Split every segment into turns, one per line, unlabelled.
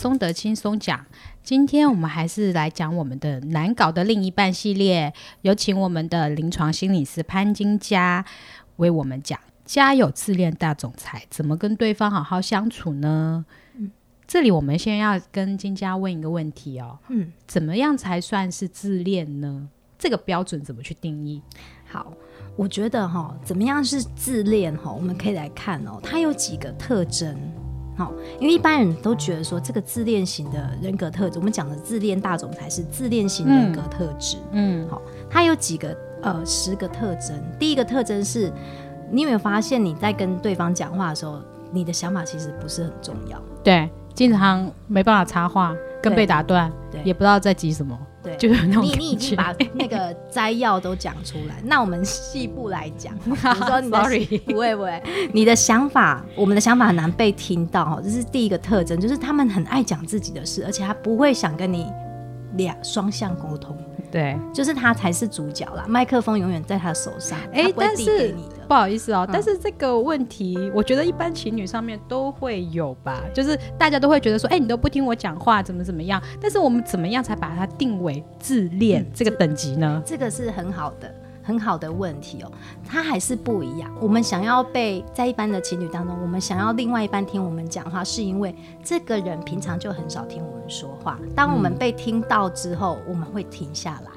的松德轻松讲。今天我们还是来讲我们的难搞的另一半系列，有请我们的临床心理师潘金佳为我们讲：家有自恋大总裁，怎么跟对方好好相处呢？嗯，这里我们先要跟金佳问一个问题哦，嗯，怎么样才算是自恋呢？这个标准怎么去定义？
好，我觉得哈，怎么样是自恋哈？我们可以来看哦，它有几个特征。因为一般人都觉得说，这个自恋型的人格特质，我们讲的自恋大总裁是自恋型人格特质。嗯，好，它有几个呃十个特征。第一个特征是，你有没有发现你在跟对方讲话的时候，你的想法其实不是很重要？
对，经常没办法插话，跟被打断，对，也不知道在急什么。
对，就是那种你你已经把那个摘要都讲出来，那我们细部来讲。你说你的 Sorry 不会不会，你的想法，我们的想法很难被听到哈，这是第一个特征，就是他们很爱讲自己的事，而且他不会想跟你俩双向沟通。
对，
就是他才是主角啦，麦克风永远在他手上。哎、欸，
但是不好意思哦、但是这个问题，我觉得一般情侣上面都会有吧，就是大家都会觉得说，哎、欸，你都不听我讲话，怎么怎么样？但是我们怎么样才把它定为自恋这个等级呢？
这个是很好的。很好的问题哦，他还是不一样。我们想要被在一般的情侣当中，我们想要另外一半听我们讲话，是因为这个人平常就很少听我们说话。当我们被听到之后，我们会停下来。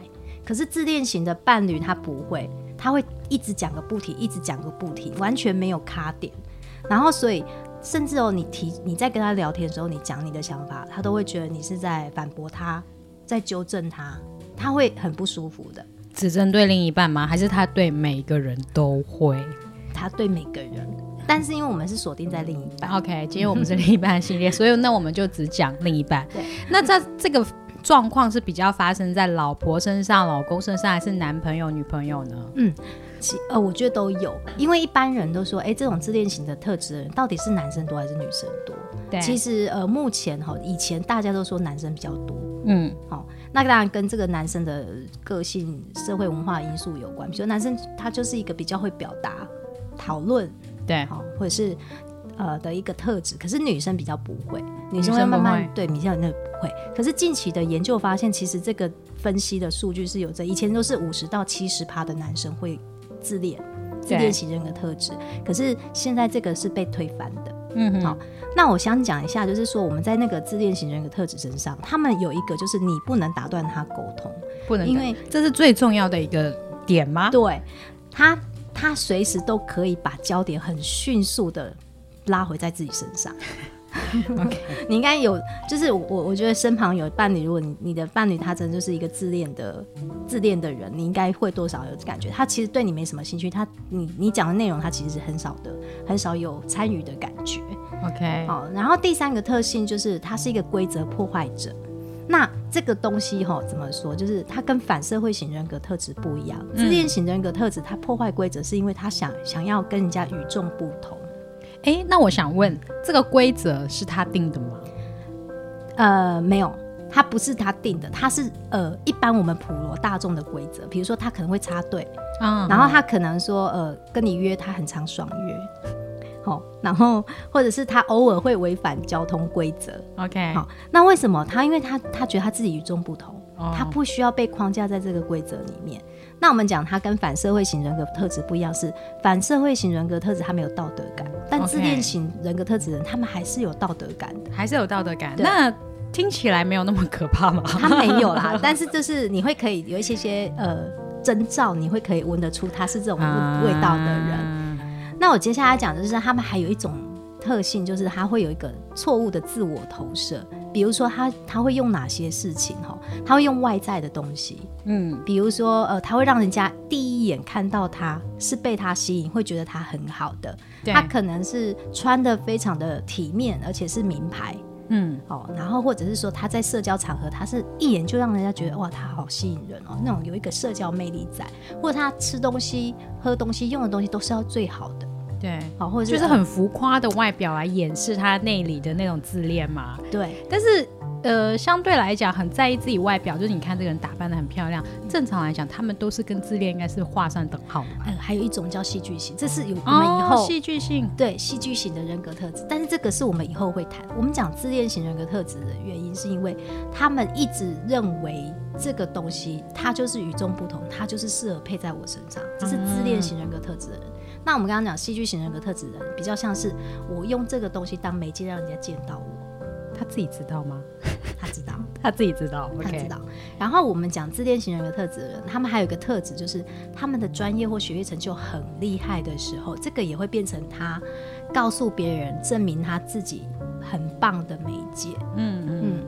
可是自恋型的伴侣他不会，他会一直讲个不停，一直讲个不停，完全没有卡点。然后所以甚至哦，你提你在跟他聊天的时候，你讲你的想法，他都会觉得你是在反驳他，在纠正他，他会很不舒服的。
只针对另一半吗？还是他对每个人都会？
他对每个人，但是因为我们是锁定在另一半。
OK，今天我们是另一半系列，所以那我们就只讲另一半。对，那在这个状况是比较发生在老婆身上、老公身上，还是男朋友、女朋友呢？嗯，
其呃，我觉得都有，因为一般人都说，哎、欸，这种自恋型的特质的人，到底是男生多还是女生多？对，其实呃，目前哈，以前大家都说男生比较多。嗯，好。那当然跟这个男生的个性、社会文化因素有关。比如说男生他就是一个比较会表达、讨论，对，好，或者是呃的一个特质。可是女生比较不会，女生会慢慢对，比较那不会。可是近期的研究发现，其实这个分析的数据是有这，以前都是五十到七十趴的男生会自恋、自恋型人格特质，可是现在这个是被推翻的。嗯，好。那我想讲一下，就是说我们在那个自恋型人格特质身上，他们有一个就是你不能打断他沟通，
不能，因为这是最重要的一个点吗？
对，他他随时都可以把焦点很迅速的拉回在自己身上。OK，你应该有，就是我我觉得身旁有伴侣，如果你你的伴侣他真的就是一个自恋的自恋的人，你应该会多少有感觉，他其实对你没什么兴趣，他你你讲的内容他其实是很少的，很少有参与的感觉。
OK，
好，然后第三个特性就是他是一个规则破坏者。那这个东西哈怎么说？就是他跟反社会型人格特质不一样，自恋型人格特质他破坏规则是因为他想想要跟人家与众不同。
哎，那我想问，这个规则是他定的吗？
呃，没有，他不是他定的，他是呃一般我们普罗大众的规则。比如说他可能会插队，嗯，然后他可能说呃跟你约他很常爽约，好、哦，然后或者是他偶尔会违反交通规则。OK，好，那为什么他？因为他他觉得他自己与众不同，哦、他不需要被框架在这个规则里面。那我们讲他跟反社会型人格特质不一样，是反社会型人格特质他没有道德感，但自恋型人格特质人他们还是有道德感的，
还是有道德感。那听起来没有那么可怕吗？
他没有啦，但是就是你会可以有一些些呃征兆，你会可以闻得出他是这种味道的人。啊、那我接下来讲的就是他们还有一种特性，就是他会有一个错误的自我投射。比如说他他会用哪些事情哈？他会用外在的东西，嗯，比如说呃，他会让人家第一眼看到他是被他吸引，会觉得他很好的。对。他可能是穿的非常的体面，而且是名牌，嗯，哦，然后或者是说他在社交场合，他是一眼就让人家觉得哇，他好吸引人哦，那种有一个社交魅力在，或者他吃东西、喝东西、用的东西都是要最好的。
对，好，或者就是很浮夸的外表来掩饰他内里的那种自恋嘛。
对，
但是呃，相对来讲很在意自己外表，就是你看这个人打扮的很漂亮。正常来讲，他们都是跟自恋应该是画上等号的。
嗯，还有一种叫戏剧性，这是有我们以后
戏剧性
对戏剧型的人格特质。但是这个是我们以后会谈。我们讲自恋型人格特质的原因，是因为他们一直认为这个东西它就是与众不同，它就是适合配在我身上。这是自恋型人格特质的人。嗯、那我们刚刚讲戏剧型人格特质的人，比较像是我用这个东西当媒介，让人家见到我。
他自己知道吗？
他知道，
他自己知道，
他知道。然后我们讲自恋型人格特质的人，他们还有一个特质，就是他们的专业或学业成就很厉害的时候，这个也会变成他告诉别人、证明他自己很棒的媒介。嗯嗯。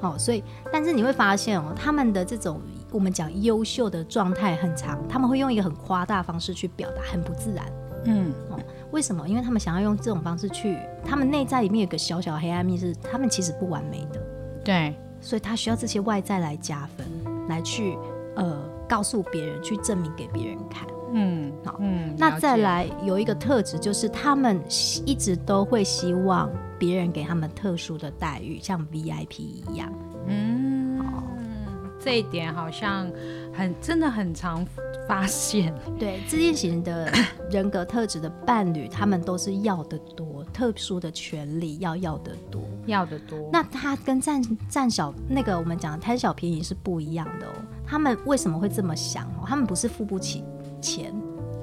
好、哦，所以，但是你会发现哦，他们的这种我们讲优秀的状态很长，他们会用一个很夸大的方式去表达，很不自然。嗯。哦。为什么？因为他们想要用这种方式去，他们内在里面有个小小的黑暗面，是他们其实不完美的。
对，
所以他需要这些外在来加分，来去呃告诉别人，去证明给别人看。嗯，好，嗯，那再来有一个特质，就是他们一直都会希望别人给他们特殊的待遇，像 VIP 一样。嗯，好，
这一点好像很真的很常。发现
对自恋型的人格特质的伴侣，他们都是要的多，特殊的权利要要的多，
要的多。
那他跟占占小那个我们讲贪小便宜是不一样的哦。他们为什么会这么想哦？他们不是付不起钱，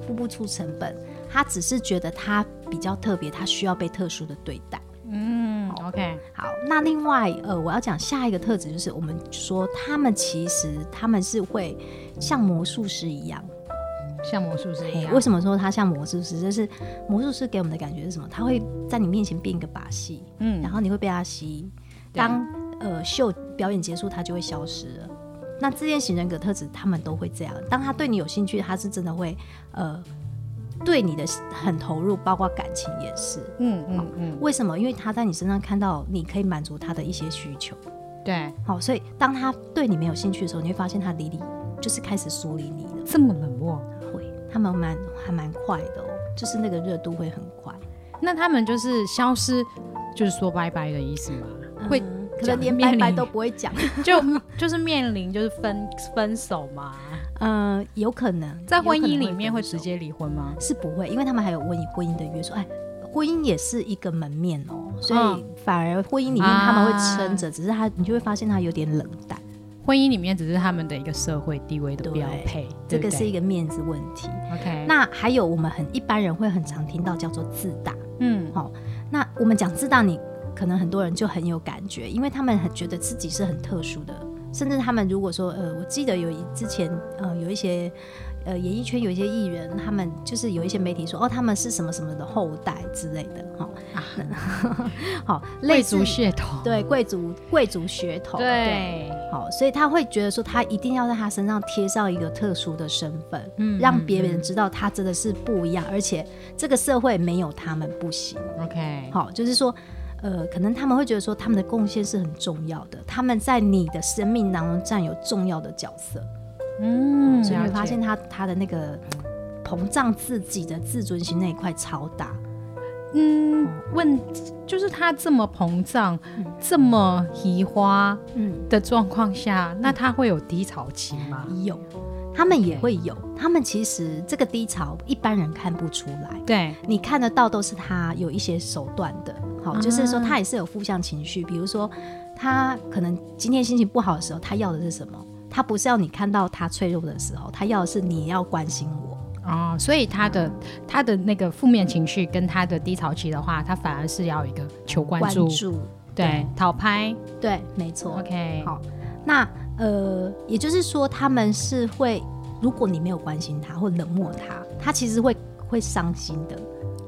付不出成本，他只是觉得他比较特别，他需要被特殊的对待。
嗯，OK，
好。那另外呃，我要讲下一个特质就是，我们说他们其实他们是会。像魔术师一样，
像魔术师一样。
为什么说他像魔术师？就是魔术师给我们的感觉是什么？他会在你面前变一个把戏，嗯，然后你会被他吸引。当呃秀表演结束，他就会消失了。那自恋型人格特质，他们都会这样。当他对你有兴趣，他是真的会呃对你的很投入，包括感情也是。嗯嗯嗯。为什么？因为他在你身上看到你可以满足他的一些需求。
对。
好，所以当他对你没有兴趣的时候，你会发现他离你。就是开始疏离你了，
这么冷漠，
会，他们蛮还蛮快的哦，就是那个热度会很快。
那他们就是消失，就是说拜拜的意思吗？
嗯、会，可能连拜拜都不会讲，
就就是面临就是分分手嘛。
嗯、呃，有可能
在婚姻里面会直接离婚吗？
是不会，因为他们还有婚姻婚姻的约束。哎，婚姻也是一个门面哦，所以反而婚姻里面他们会撑着，啊、只是他你就会发现他有点冷淡。
婚姻里面只是他们的一个社会地位的标配，
这个是一个面子问题。
OK，
那还有我们很一般人会很常听到叫做自大，嗯，好、哦，那我们讲自大，你可能很多人就很有感觉，因为他们很觉得自己是很特殊的，甚至他们如果说，呃，我记得有一之前，呃，有一些。呃，演艺圈有一些艺人，他们就是有一些媒体说，哦，他们是什么什么的后代之类的，哈、哦，好，
贵族血统，
对，贵族贵族血统，
对，
好，所以他会觉得说，他一定要在他身上贴上一个特殊的身份，嗯，让别人知道他真的是不一样，嗯、而且这个社会没有他们不行
，OK，
好，就是说，呃，可能他们会觉得说，他们的贡献是很重要的，他们在你的生命当中占有重要的角色。嗯，所以你会发现他他的那个膨胀自己的自尊心那一块超大。
嗯，问就是他这么膨胀、嗯、这么移花嗯的状况下，嗯、那他会有低潮期吗？
有，他们也会有。他们其实这个低潮一般人看不出来，
对，
你看得到都是他有一些手段的。好，啊、就是说他也是有负向情绪，比如说他可能今天心情不好的时候，他要的是什么？他不是要你看到他脆弱的时候，他要的是你要关心我
哦。所以他的、嗯、他的那个负面情绪跟他的低潮期的话，他反而是要一个求关注，关注对，讨拍，
对，没错。
OK，
好，那呃，也就是说，他们是会，如果你没有关心他或冷漠他，他其实会会伤心的，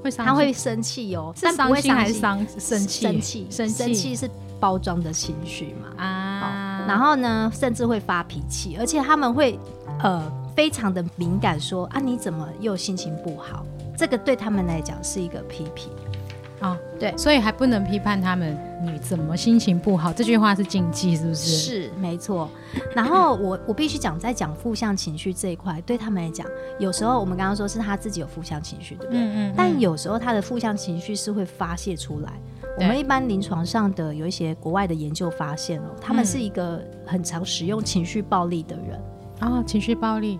会伤，
他会生气哦。
是伤心还是伤生气？
生气，生气是包装的情绪嘛？啊。然后呢，甚至会发脾气，而且他们会，呃，非常的敏感说，说啊，你怎么又心情不好？这个对他们来讲是一个批评
啊，哦、对，所以还不能批判他们，你怎么心情不好？这句话是禁忌，是不是？
是，没错。然后我我必须讲，在讲负向情绪这一块，对他们来讲，有时候我们刚刚说是他自己有负向情绪，对不对？嗯，嗯嗯。但有时候他的负向情绪是会发泄出来。我们一般临床上的有一些国外的研究发现哦，他们是一个很常使用情绪暴力的人
啊，情绪暴力，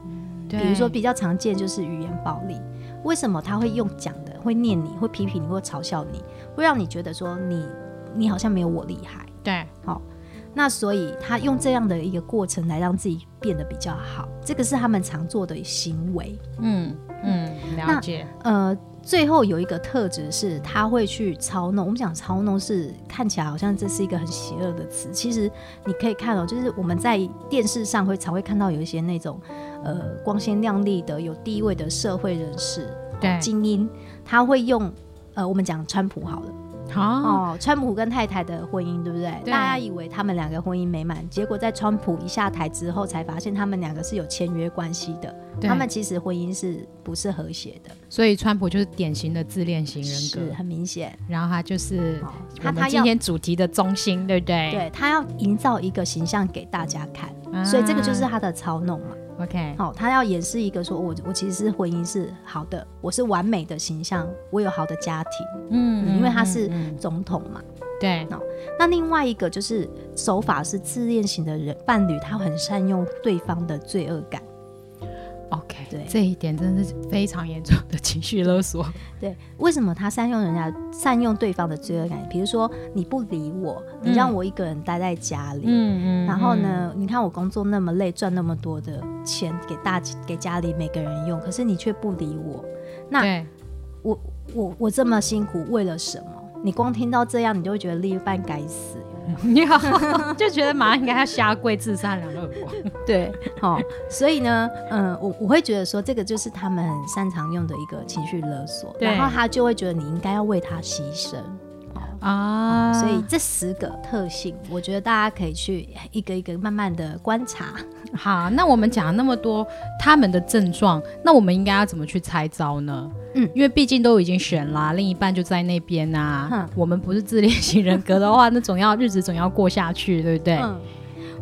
对，
比如说比较常见就是语言暴力。为什么他会用讲的？会念你，会批评你，会嘲笑你，会让你觉得说你你好像没有我厉害。
对，
好。那所以他用这样的一个过程来让自己变得比较好，这个是他们常做的行为。
嗯嗯，了解。
呃，最后有一个特质是他会去操弄。我们讲操弄是看起来好像这是一个很邪恶的词，其实你可以看到，就是我们在电视上会常会看到有一些那种呃光鲜亮丽的有地位的社会人士，对，精英，他会用呃我们讲川普好了。哦，川普跟太太的婚姻，对不对？对，大家以为他们两个婚姻美满，结果在川普一下台之后，才发现他们两个是有签约关系的。他们其实婚姻是不是和谐的？
所以川普就是典型的自恋型人格，
很明显。
然后他就是他他今天主题的中心，对不对？
对，他要营造一个形象给大家看，啊，所以这个就是他的操弄嘛。
OK，
好，他要演示一个说，我我其实是婚姻是好的，我是完美的形象，我有好的家庭，嗯，嗯，因为他是总统嘛，
对，
哦，那另外一个就是手法是自恋型的人伴侣，他很善用对方的罪恶感。
OK，对，这一点真的是非常严重的情绪勒索。
对，为什么他善用人家善用对方的罪恶感？比如说你不理我，你让我一个人待在家里，嗯嗯，然后呢，你看我工作那么累，赚那么多的钱给大给家里每个人用，可是你却不理我，那我我我这么辛苦为了什么？你光听到这样，你就会觉得另一半该死。
你好，就觉得马上应该要下跪自杀两个耳光。
对，好，所以呢，嗯，我我会觉得说，这个就是他们很擅长用的一个情绪勒索，然后他就会觉得你应该要为他牺牲。啊、哦，所以这十个特性，我觉得大家可以去一个一个慢慢的观察。
好，那我们讲了那么多他们的症状，那我们应该要怎么去猜招呢？嗯，因为毕竟都已经选啦，另一半就在那边啊。嗯、我们不是自恋型人格的话，那总要日子总要过下去，对不对？嗯，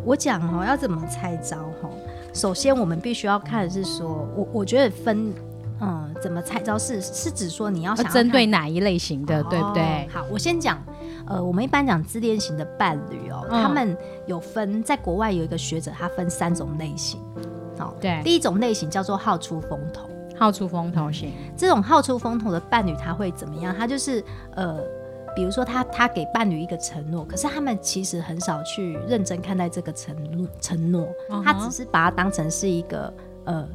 我讲哦，要怎么猜招哈？首先，我们必须要看的是说，我我觉得分。嗯，怎么拆招是是指说你要想针
对哪一类型的，哦、对不对？
好，我先讲，呃，我们一般讲自恋型的伴侣哦、嗯，他们有分，在国外有一个学者，他分三种类型。好、哦，
对，
第一种类型叫做好出风头，
好出风头型。
这种好出风头的伴侣他会怎么样？他就是呃，比如说他他给伴侣一个承诺，可是他们其实很少去认真看待这个承诺承诺，他只是把它当成是一个呃。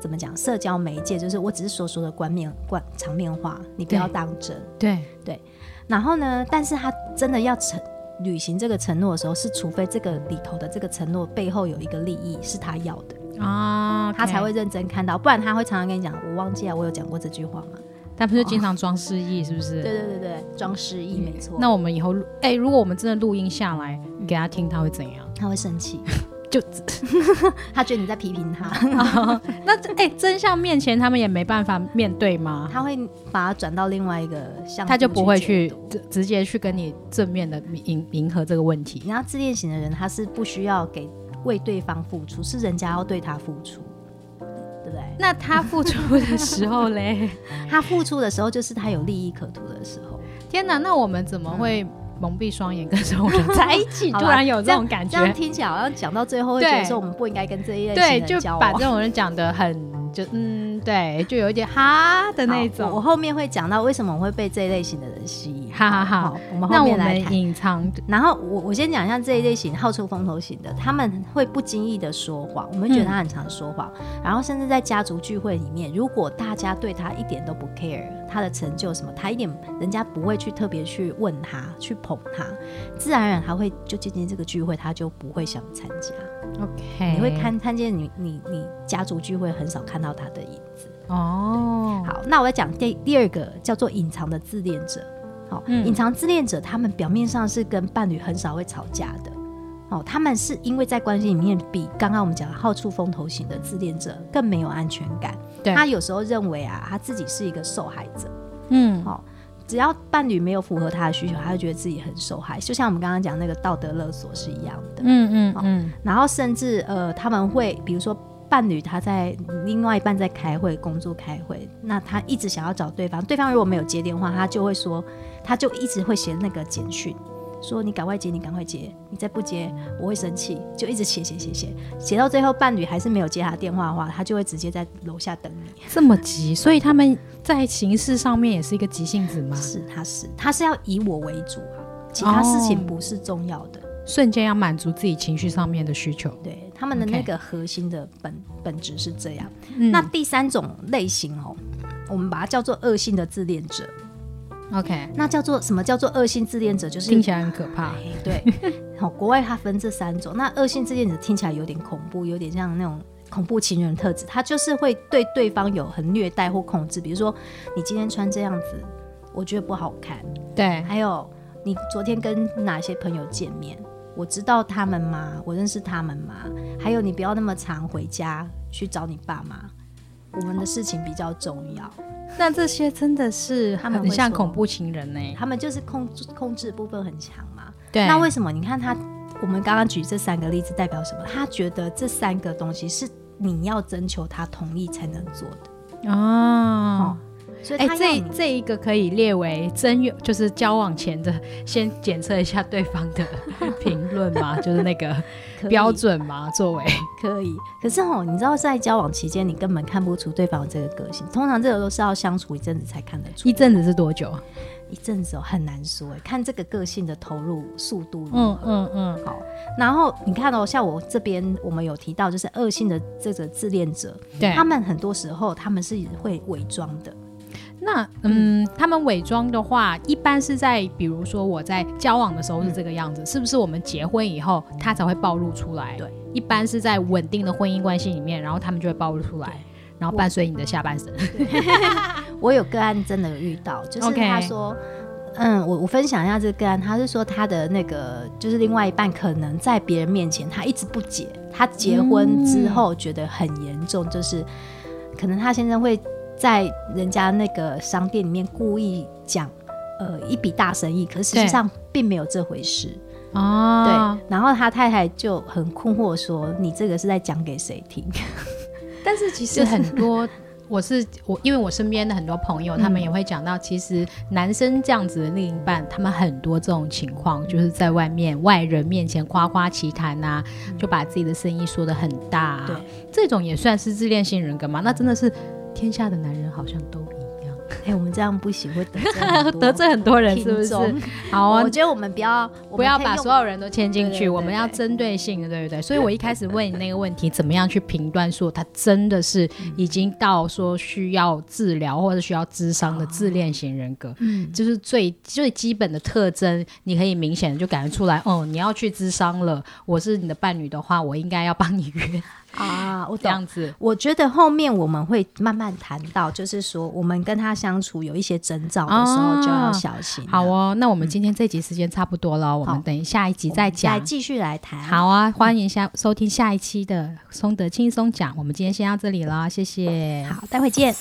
怎么讲？社交媒介就是我只是说说的冠面冠场面话，你不要当真。
对
对。然后呢？但是他真的要承履行这个承诺的时候，是除非这个里头的这个承诺背后有一个利益是他要的啊，他才会认真看到。不然他会常常跟你讲：“我忘记了，我有讲过这句话吗？”
他不是经常装失忆，是不是？
对对对对，装失忆没错。
那我们以后哎、欸，如果我们真的录音下来给他听，他会怎样？
他会生气。
就
他觉得你在批评他，
那哎、欸，真相面前他们也没办法面对吗？
他会把它转到另外一个向，
他就不会去直直接去跟你正面的迎迎合这个问题。
然后自恋型的人，他是不需要给为对方付出，是人家要对他付出，对不对？
那他付出的时候嘞？
他付出的时候就是他有利益可图的时候。
天哪，那我们怎么会？蒙蔽双眼跟生活人在一起，突然有这种感
觉，这样，听起来好像讲到最后会觉得说我们不应该跟这一类型的人交往，
对，就把这种人讲得很就嗯，对，就有一点哈的那种。
我，我后面会讲到为什么我会被这一类型的人吸引。
好好好，我们后面来隐藏。
然后我我先讲一下这一类型好出风头型的，他们会不经意的说谎，我们觉得他很常说谎，嗯，然后甚至在家族聚会里面，如果大家对他一点都不 care，他的成就什么，他一点人家不会去特别去问他，去捧他，自然而然他会就今天这个聚会他就不会想参加。
OK，
你会看看见你你你家族聚会很少看到他的影子。
哦，
好，那我要讲第第二个叫做隐藏的自恋者。好，隐藏自恋者，他们表面上是跟伴侣很少会吵架的。哦，他们是因为在关系里面比刚刚我们讲的好出风头型的自恋者更没有安全感。对，他有时候认为啊，他自己是一个受害者。嗯，好，只要伴侣没有符合他的需求，他就觉得自己很受害。就像我们刚刚讲那个道德勒索是一样的。嗯嗯嗯。然后甚至呃，他们会比如说伴侣他在另外一半在开会工作开会，那他一直想要找对方，对方如果没有接电话，他就会说，他就一直会写那个简讯。说你赶快接，你赶快接，你再不接我会生气，就一直写写写写，写到最后伴侣还是没有接他电话的话，他就会直接在楼下等你。
这么急，所以他们在形式上面也是一个急性子吗？
是，他是，他是要以我为主啊，其他事情不是重要的，哦、
瞬间要满足自己情绪上面的需求。
对，他们的那个核心的本、本质是这样、嗯。那第三种类型哦，我们把它叫做恶性的自恋者。
OK，
那叫做什么叫做恶性自恋者？就是
听起来很可怕。
对，好，国外它分这三种。那恶性自恋者听起来有点恐怖，有点像那种恐怖情人特质。他就是会对对方有很虐待或控制。比如说，你今天穿这样子，我觉得不好看。
对，
还有你昨天跟哪些朋友见面？我知道他们吗？我认识他们吗？还有你不要那么常回家去找你爸妈，我们的事情比较重要。
那这些真的是他们很像恐怖情人呢、欸？
他们就是控制控制部分很强嘛。
对。
那为什么？你看他，我们刚刚举这三个例子代表什么？他觉得这三个东西是你要征求他同意才能做的。
哦。哦
所以，哎、
欸，这这一个可以列为真有，就是交往前的，先检测一下对方的评论吗？就是那个标准吗？作为
可以，可是哦，你知道在交往期间，你根本看不出对方的这个个性。通常这个都是要相处一阵子才看得出。
一阵子是多久？
一阵子哦，很难说哎，看这个个性的投入速度。
嗯嗯嗯。好，
然后你看哦，像我这边我们有提到，就是恶性的这个自恋者，
对，
他们很多时候他们是会伪装的。
那嗯，他们伪装的话，一般是在比如说我在交往的时候是这个样子，嗯、是不是我们结婚以后他才会暴露出来？对，一般是在稳定的婚姻关系里面，然后他们就会暴露出来，然后伴随你的下半生。
我有个案真的有遇到，就是他说.嗯，我我分享一下这个个案，他是说他的那个就是另外一半可能在别人面前他一直不解，他结婚之后觉得很严重，嗯，就是可能他现在会。在人家那个商店里面故意讲，呃，一笔大生意，可是实际上并没有这回事哦。对，然后他太太就很困惑说：“你这个是在讲给谁听？”
但是其实很多，我是我，因为我身边的很多朋友，他们也会讲到，其实男生这样子的另一半，他们很多这种情况，就是在外面外人面前夸夸其谈呐，就把自己的生意说的很大啊。对，这种也算是自恋性人格嘛？那真的是。天下的男人好像都一样。
哎、欸，我们这样不行，会得罪
得罪很多人，是不是？好啊，
我觉得我们不要
不要把所有人都牵进去，我们要针对性的，对不对？所以我一开始问你那个问题，怎么样去评断说他真的是已经到说需要治疗或者需要智商的自恋型人格？嗯，就是最最基本的特征，你可以明显的就感觉出来。哦，你要去智商了，我是你的伴侣的话，我应该要帮你约。
啊，我
这样子，
我觉得后面我们会慢慢谈到，就是说我们跟他相处有一些征兆的时候就要小心。
好哦，那我们今天这集时间差不多了，嗯，我们等一下一集再讲，
再继续来谈。
好啊，欢迎下收听下一期的松德轻松讲。我们今天先到这里了，谢谢。
好，待会见。